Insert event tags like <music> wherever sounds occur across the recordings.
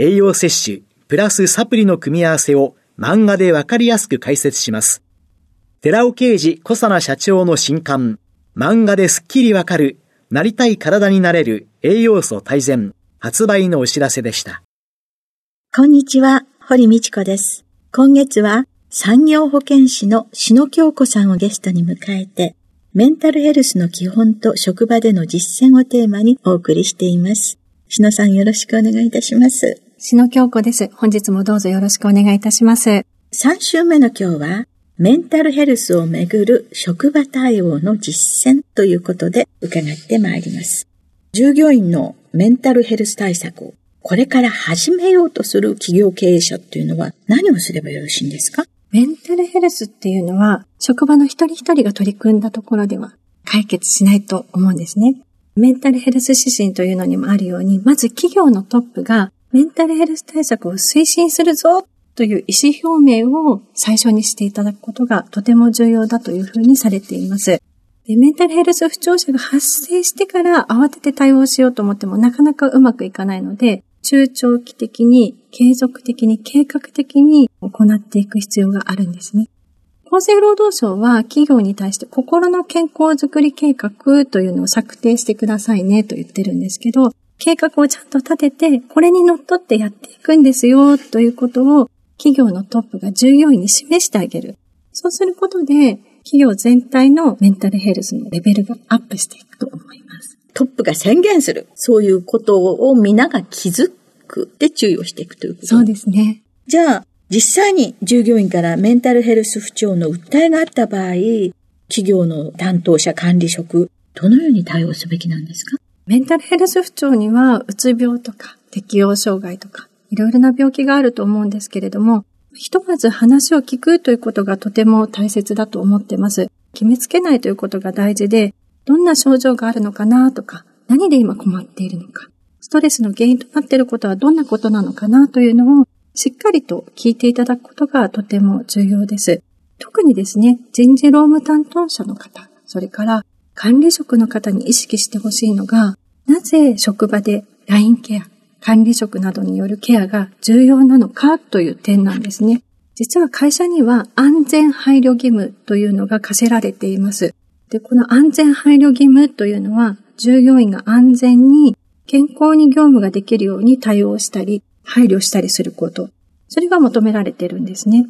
栄養摂取、プラスサプリの組み合わせを漫画でわかりやすく解説します。寺尾啓治小佐奈社長の新刊、漫画ですっきりわかる、なりたい体になれる栄養素大全、発売のお知らせでした。こんにちは、堀道子です。今月は産業保健師の篠京子さんをゲストに迎えて、メンタルヘルスの基本と職場での実践をテーマにお送りしています。篠さんよろしくお願いいたします。篠京子です。本日もどうぞよろしくお願いいたします。3週目の今日は、メンタルヘルスをめぐる職場対応の実践ということで伺ってまいります。従業員のメンタルヘルス対策をこれから始めようとする企業経営者っていうのは何をすればよろしいんですか？メンタルヘルスっていうのは、職場の一人一人が取り組んだところでは解決しないと思うんですね。メンタルヘルス指針というのにもあるように、まず企業のトップがメンタルヘルス対策を推進するぞという意思表明を最初にしていただくことがとても重要だというふうにされています。でメンタルヘルス不調者が発生してから慌てて対応しようと思ってもなかなかうまくいかないので、中長期的に、継続的に、計画的に行っていく必要があるんですね。厚生労働省は企業に対して心の健康づくり計画というのを策定してくださいねと言ってるんですけど、計画をちゃんと立てて、これにのっとってやっていくんですよということを企業のトップが従業員に示してあげる。そうすることで、企業全体のメンタルヘルスのレベルがアップしていくと思います。トップが宣言する。そういうことを皆が気づくで注意をしていくということそうですね。じゃあ、実際に従業員からメンタルヘルス不調の訴えがあった場合、企業の担当者管理職、どのように対応すべきなんですか？メンタルヘルス不調には、うつ病とか、適応障害とか、いろいろな病気があると思うんですけれども、ひとまず話を聞くということがとても大切だと思ってます。決めつけないということが大事で、どんな症状があるのかなとか、何で今困っているのか、ストレスの原因となっていることはどんなことなのかなというのをしっかりと聞いていただくことがとても重要です。特にですね、人事労務担当者の方、それから管理職の方に意識してほしいのが、なぜ職場で LINE ケア、管理職などによるケアが重要なのかという点なんですね。実は会社には安全配慮義務というのが課せられています。で、この安全配慮義務というのは、従業員が安全に健康に業務ができるように対応したり、配慮したりすること。それが求められているんですね。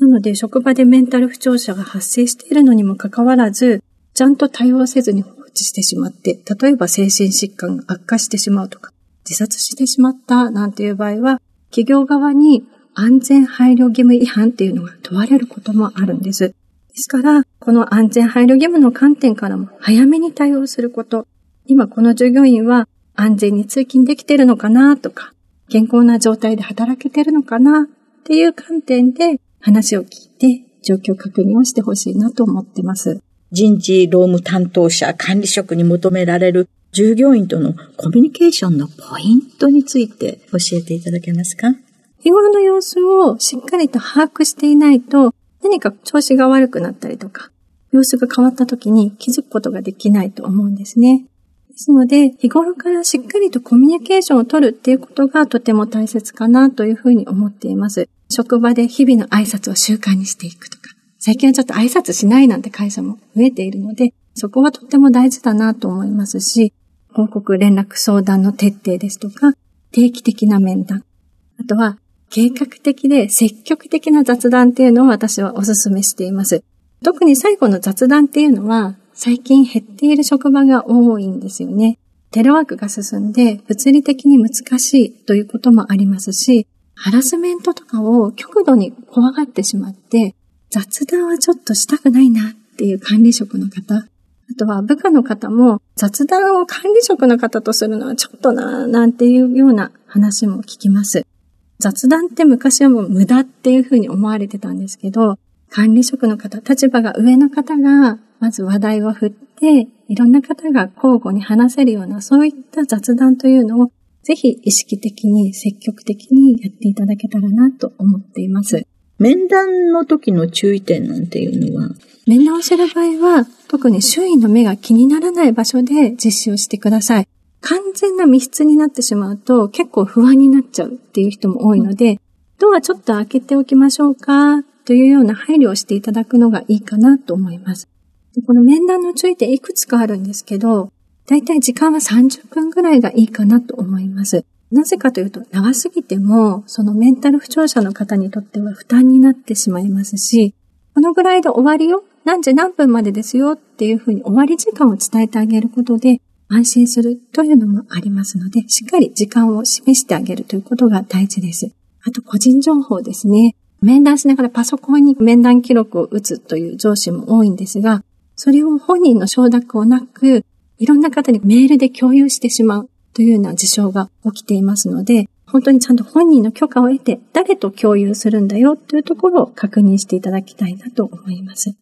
なので、職場でメンタル不調者が発生しているのにもかかわらず、ちゃんと対応せずに放置してしまって、例えば精神疾患が悪化してしまうとか、自殺してしまったなんていう場合は、企業側に安全配慮義務違反っていうのが問われることもあるんです。ですから、この安全配慮義務の観点からも早めに対応すること。今この従業員は安全に通勤できてるのかなとか、健康な状態で働けてるのかなっていう観点で話を聞いて状況確認をしてほしいなと思ってます。人事労務担当者、管理職に求められる従業員とのコミュニケーションのポイントについて教えていただけますか？日頃の様子をしっかりと把握していないと何か調子が悪くなったりとか、様子が変わった時に気づくことができないと思うんですね。ですので、日頃からしっかりとコミュニケーションを取るっていうことがとても大切かなというふうに思っています。職場で日々の挨拶を習慣にしていくとか、最近はちょっと挨拶しないなんて会社も増えているので、そこはとっても大事だなと思いますし、報告連絡相談の徹底ですとか、定期的な面談、あとは、計画的で積極的な雑談っていうのを私はお勧めしています。特に最後の雑談っていうのは、最近減っている職場が多いんですよね。テレワークが進んで物理的に難しいということもありますし、ハラスメントとかを極度に怖がってしまって、雑談はちょっとしたくないなっていう管理職の方、あとは部下の方も雑談を管理職の方とするのはちょっとななんていうような話も聞きます。雑談って昔はもう無駄っていうふうに思われてたんですけど、管理職の方、立場が上の方が、まず話題を振って、いろんな方が交互に話せるような、そういった雑談というのを、ぜひ意識的に積極的にやっていただけたらなと思っています。面談の時の注意点なんていうのは？面談をする場合は、特に周囲の目が気にならない場所で実施をしてください。完全な密室になってしまうと結構不安になっちゃうっていう人も多いので、ドアちょっと開けておきましょうかというような配慮をしていただくのがいいかなと思います。この面談の注意点いくつかあるんですけど、だいたい時間は30分ぐらいがいいかなと思います。なぜかというと、長すぎても、そのメンタル不調者の方にとっては負担になってしまいますし、このぐらいで終わりよ何時何分までですよっていうふうに終わり時間を伝えてあげることで、安心するというのもありますので、しっかり時間を示してあげるということが大事です。あと、個人情報ですね。面談しながらパソコンに面談記録を打つという上司も多いんですが、それを本人の承諾をなく、いろんな方にメールで共有してしまうというような事象が起きていますので、本当にちゃんと本人の許可を得て、誰と共有するんだよというところを確認していただきたいなと思います。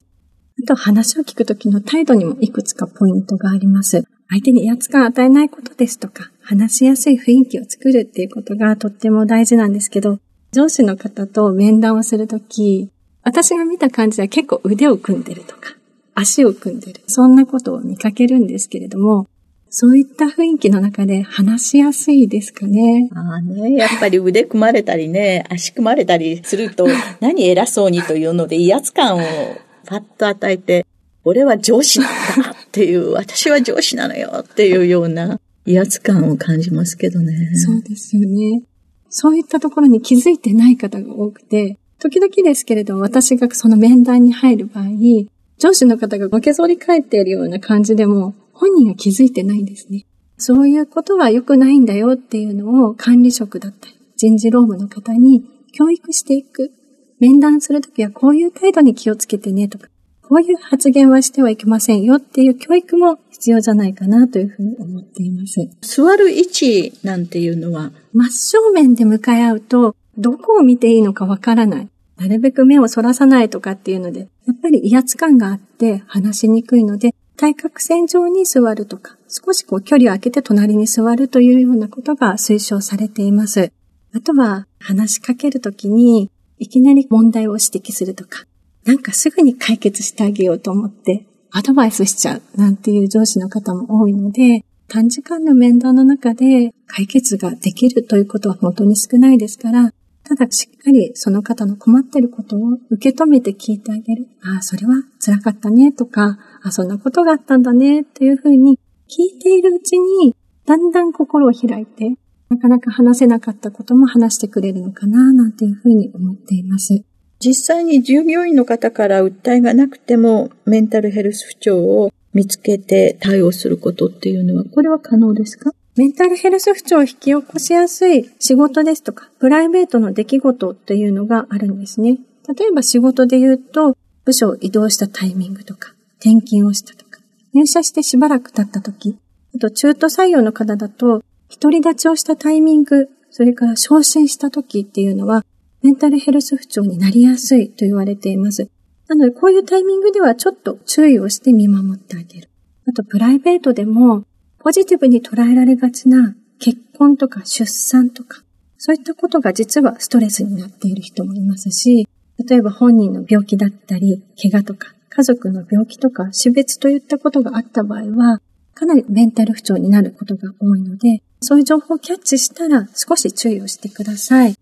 あと話を聞くときの態度にもいくつかポイントがあります。相手に威圧感を与えないことですとか、話しやすい雰囲気を作るっていうことがとっても大事なんですけど、上司の方と面談をするとき、私が見た感じでは結構腕を組んでるとか、足を組んでる。そんなことを見かけるんですけれども、そういった雰囲気の中で話しやすいですかね。ああね、やっぱり腕組まれたりね、足組まれたりすると、<laughs> 何偉そうにというので威圧感をパッと与えて、俺は上司なんだっていう、<laughs> 私は上司なのよっていうような威圧感を感じますけどね。そうですよね。そういったところに気づいてない方が多くて、時々ですけれど、私がその面談に入る場合に、上司の方がのけぞり返っているような感じでも、本人が気づいてないんですね。そういうことは良くないんだよっていうのを管理職だったり、人事労務の方に教育していく。面談するときはこういう態度に気をつけてねとか、こういう発言はしてはいけませんよっていう教育も必要じゃないかなというふうに思っています。座る位置なんていうのは真正面で向かい合うと、どこを見ていいのかわからない。なるべく目をそらさないとかっていうので、やっぱり威圧感があって話しにくいので、対角線上に座るとか、少しこう距離を空けて隣に座るというようなことが推奨されています。あとは話しかけるときに、いきなり問題を指摘するとか、なんかすぐに解決してあげようと思ってアドバイスしちゃうなんていう上司の方も多いので、短時間の面談の中で解決ができるということは本当に少ないですから、ただしっかりその方の困ってることを受け止めて聞いてあげる。ああ、それは辛かったねとか、あそんなことがあったんだねっていうふうに聞いているうちに、だんだん心を開いて、なかなか話せなかったことも話してくれるのかな、なんていうふうに思っています。実際に従業員の方から訴えがなくても、メンタルヘルス不調を見つけて対応することっていうのは、これは可能ですか？メンタルヘルス不調を引き起こしやすい仕事ですとか、プライベートの出来事というのがあるんですね。例えば仕事で言うと、部署を移動したタイミングとか、転勤をしたとか、入社してしばらく経った時、あと中途採用の方だと、独り立ちをしたタイミング、それから昇進した時っていうのは、メンタルヘルス不調になりやすいと言われています。なので、こういうタイミングではちょっと注意をして見守ってあげる。あと、プライベートでも、ポジティブに捉えられがちな結婚とか出産とか、そういったことが実はストレスになっている人もいますし、例えば本人の病気だったり、怪我とか、家族の病気とか、死別といったことがあった場合は、かなりメンタル不調になることが多いので、そういう情報をキャッチしたら少し注意をしてください。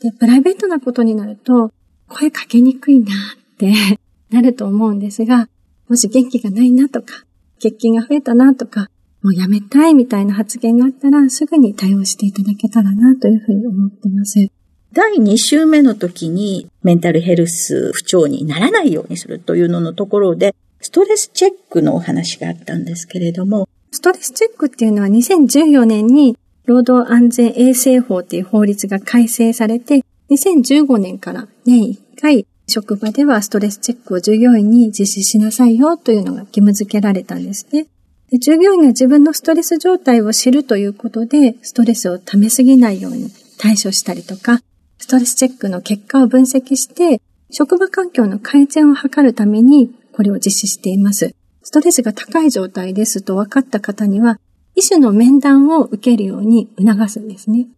で、プライベートなことになると、声かけにくいなって <laughs> なると思うんですが、もし元気がないなとか、欠勤が増えたなとか、もうやめたいみたいな発言があったらすぐに対応していただけたらなというふうに思ってます。第2週目の時にメンタルヘルス不調にならないようにするというののところで、ストレスチェックのお話があったんですけれども、ストレスチェックっていうのは2014年に労働安全衛生法っていう法律が改正されて、2015年から年1回職場ではストレスチェックを従業員に実施しなさいよというのが義務付けられたんですね。で従業員が自分のストレス状態を知るということで、ストレスを溜めすぎないように対処したりとか、ストレスチェックの結果を分析して、職場環境の改善を図るためにこれを実施しています。ストレスが高い状態ですと分かった方には、医師の面談を受けるように促すんですね。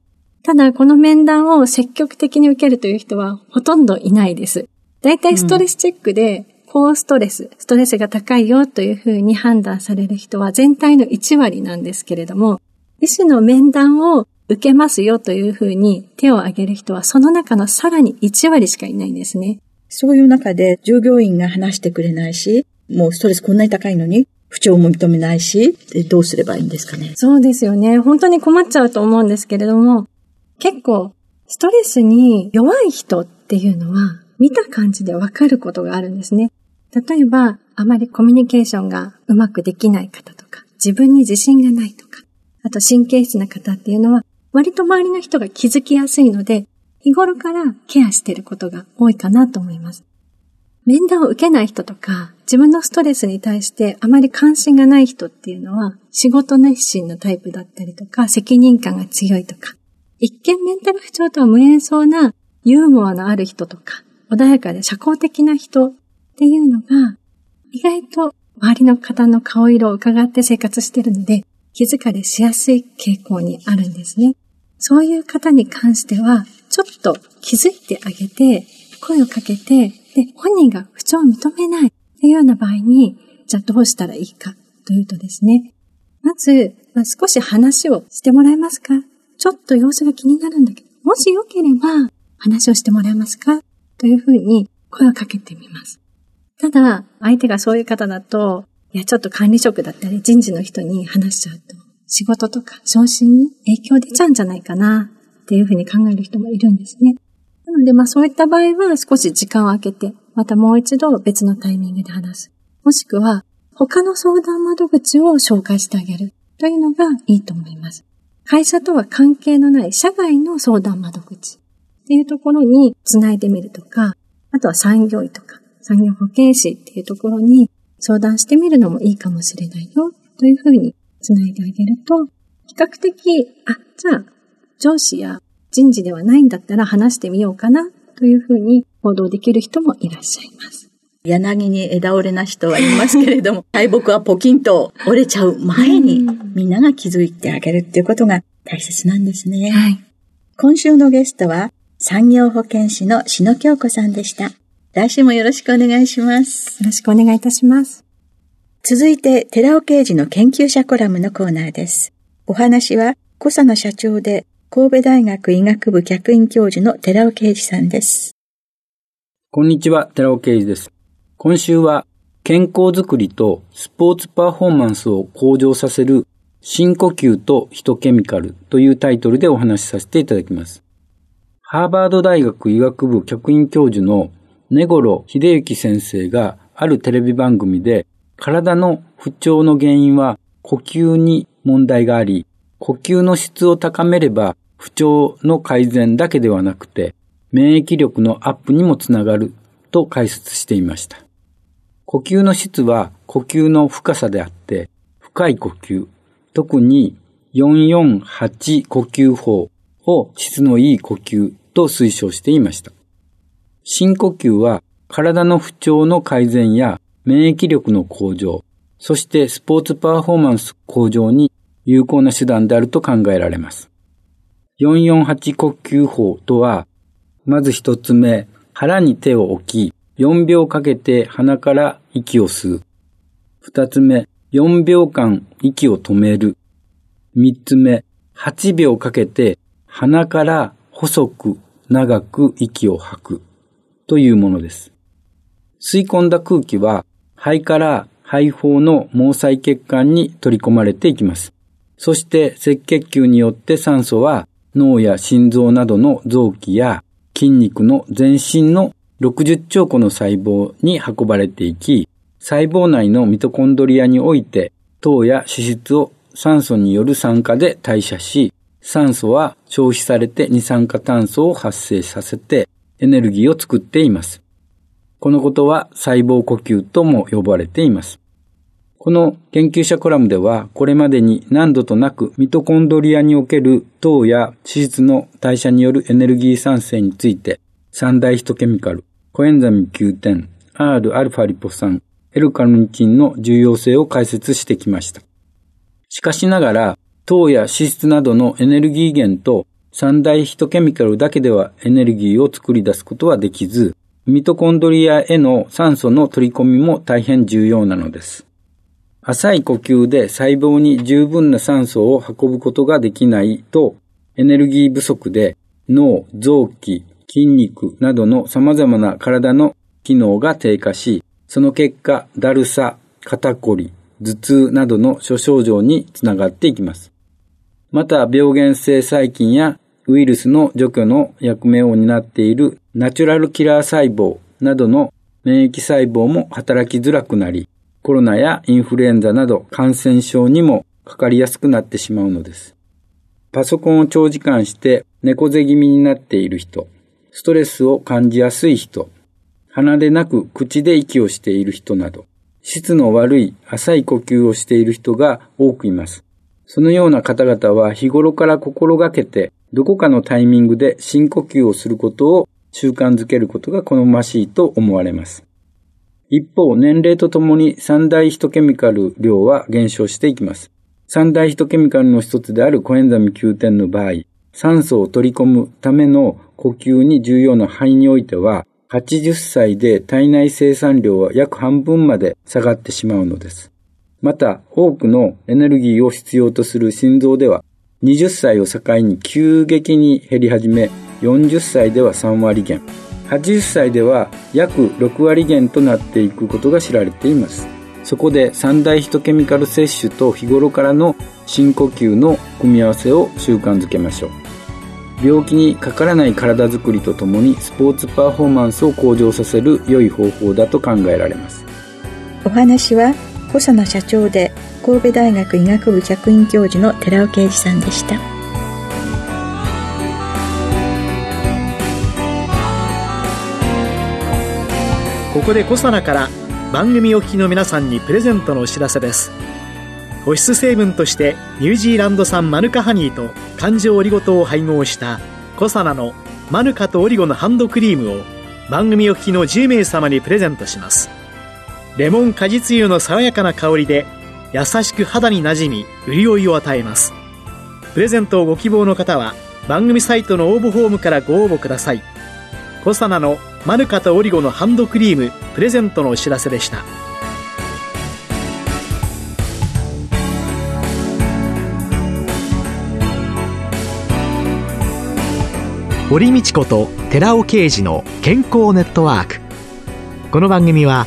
ただ、この面談を積極的に受けるという人はほとんどいないです。だいたいストレスチェックで、高ストレス、ストレスが高いよというふうに判断される人は全体の1割なんですけれども、医師の面談を受けますよというふうに手を挙げる人はその中のさらに1割しかいないんですね。そういう中で従業員が話してくれないし、もうストレスこんなに高いのに不調も認めないし、どうすればいいんですかね？そうですよね。本当に困っちゃうと思うんですけれども、結構ストレスに弱い人っていうのは見た感じでわかることがあるんですね。例えば、あまりコミュニケーションがうまくできない方とか、自分に自信がないとか、あと神経質な方っていうのは、割と周りの人が気づきやすいので、日頃からケアしていることが多いかなと思います。面談を受けない人とか、自分のストレスに対してあまり関心がない人っていうのは、仕事熱心なタイプだったりとか、責任感が強いとか、一見メンタル不調とは無縁そうなユーモアのある人とか、穏やかで社交的な人っていうのが、意外と周りの方の顔色を伺って生活してるので、気づかれしやすい傾向にあるんですね。そういう方に関しては、ちょっと気づいてあげて、声をかけて、で、本人が不調を認めないというような場合に、じゃあどうしたらいいかというとですね、まず、まあ、少し話をしてもらえますか？ちょっと様子が気になるんだけど、もしよければ話をしてもらえますか？というふうに声をかけてみます。ただ、相手がそういう方だと、いや、ちょっと管理職だったり人事の人に話しちゃうと、仕事とか昇進に影響出ちゃうんじゃないかなっていうふうに考える人もいるんですね。なので、まあそういった場合は少し時間を空けて、またもう一度別のタイミングで話す。もしくは、他の相談窓口を紹介してあげるというのがいいと思います。会社とは関係のない社外の相談窓口っていうところにつないでみるとか、あとは産業医とか産業保健師っていうところに相談してみるのもいいかもしれないよというふうにつないであげると、比較的、あ、じゃあ上司や人事ではないんだったら話してみようかなというふうに行動できる人もいらっしゃいます。柳に枝折れな人はいますけれども、<laughs> 大木はポキンと折れちゃう前に、みんなが気づいてあげるっていうことが大切なんですね。はい。今週のゲストは、産業保健師の篠京子さんでした。来週もよろしくお願いします。よろしくお願いいたします。続いて、寺尾刑事の研究者コラムのコーナーです。お話は、小佐野社長で、神戸大学医学部客員教授の寺尾啓二さんです。こんにちは、寺尾啓二です。今週は、健康づくりとスポーツパフォーマンスを向上させる深呼吸とヒトケミカルというタイトルでお話しさせていただきます。ハーバード大学医学部客員教授の根頃秀幸先生があるテレビ番組で体の不調の原因は呼吸に問題があり、呼吸の質を高めれば不調の改善だけではなくて免疫力のアップにもつながると解説していました。呼吸の質は呼吸の深さであって、深い呼吸、特に448呼吸法を質のいい呼吸と推奨していました。深呼吸は体の不調の改善や免疫力の向上、そしてスポーツパフォーマンス向上に有効な手段であると考えられます。448呼吸法とは、まず一つ目、腹に手を置き、4秒かけて鼻から息を吸う。二つ目、4秒間息を止める。三つ目、8秒かけて鼻から細く長く息を吐くというものです。吸い込んだ空気は肺から肺胞の毛細血管に取り込まれていきます。そして赤血球によって酸素は脳や心臓などの臓器や筋肉の全身の60兆個の細胞に運ばれていき、細胞内のミトコンドリアにおいて糖や脂質を酸素による酸化で代謝し、酸素は消費されて二酸化炭素を発生させてエネルギーを作っています。このことは細胞呼吸とも呼ばれています。この研究者コラムでは、これまでに何度となくミトコンドリアにおける糖や脂質の代謝によるエネルギー産生について、三大ヒトケミカル、コエンザミ Q10、Rα リポ酸、L カルニチンの重要性を解説してきました。しかしながら、糖や脂質などのエネルギー源と三大ヒトケミカルだけではエネルギーを作り出すことはできず、ミトコンドリアへの酸素の取り込みも大変重要なのです。浅い呼吸で細胞に十分な酸素を運ぶことができないと、エネルギー不足で脳、臓器、筋肉などの様々な体の機能が低下し、その結果、だるさ、肩こり、頭痛などの諸症状につながっていきます。また、病原性細菌やウイルスの除去の役目を担っているナチュラルキラー細胞などの免疫細胞も働きづらくなり、コロナやインフルエンザなど感染症にもかかりやすくなってしまうのです。パソコンを長時間して猫背気味になっている人、ストレスを感じやすい人、鼻でなく口で息をしている人など、質の悪い浅い呼吸をしている人が多くいます。そのような方々は日頃から心がけて、どこかのタイミングで深呼吸をすることを習慣づけることが好ましいと思われます。一方、年齢とともに三大ヒトケミカル量は減少していきます。三大ヒトケミカルの一つであるコエンザミ Q10 の場合、酸素を取り込むための呼吸に重要な肺においては、80歳で体内生産量は約半分まで下がってしまうのです。また、多くのエネルギーを必要とする心臓では、20歳を境に急激に減り始め、40歳では3割減、80歳では約6割減となっていくことが知られています。そこで三大ヒトケミカル摂取と日頃からの深呼吸の組み合わせを習慣づけましょう。病気にかからない体づくりとともにスポーツパフォーマンスを向上させる良い方法だと考えられます。お話は小佐奈社長で神戸大学医学部客員教授の寺尾啓二さんでした。ここでコサナから番組お聞きの皆さんにプレゼントのお知らせです保湿成分としてニュージーランド産マヌカハニーと環状オリゴ糖を配合したコサナのマヌカとオリゴのハンドクリームを番組お聞きの10名様にプレゼントしますレモン果実油の爽やかな香りで優しく肌になじみ潤いを与えます。プレゼントをご希望の方は番組サイトの応募フォームからご応募ください。コサナのマヌカとオリゴのハンドクリームプレゼントのお知らせでした。堀道子と寺尾啓二の健康ネットワーク。この番組は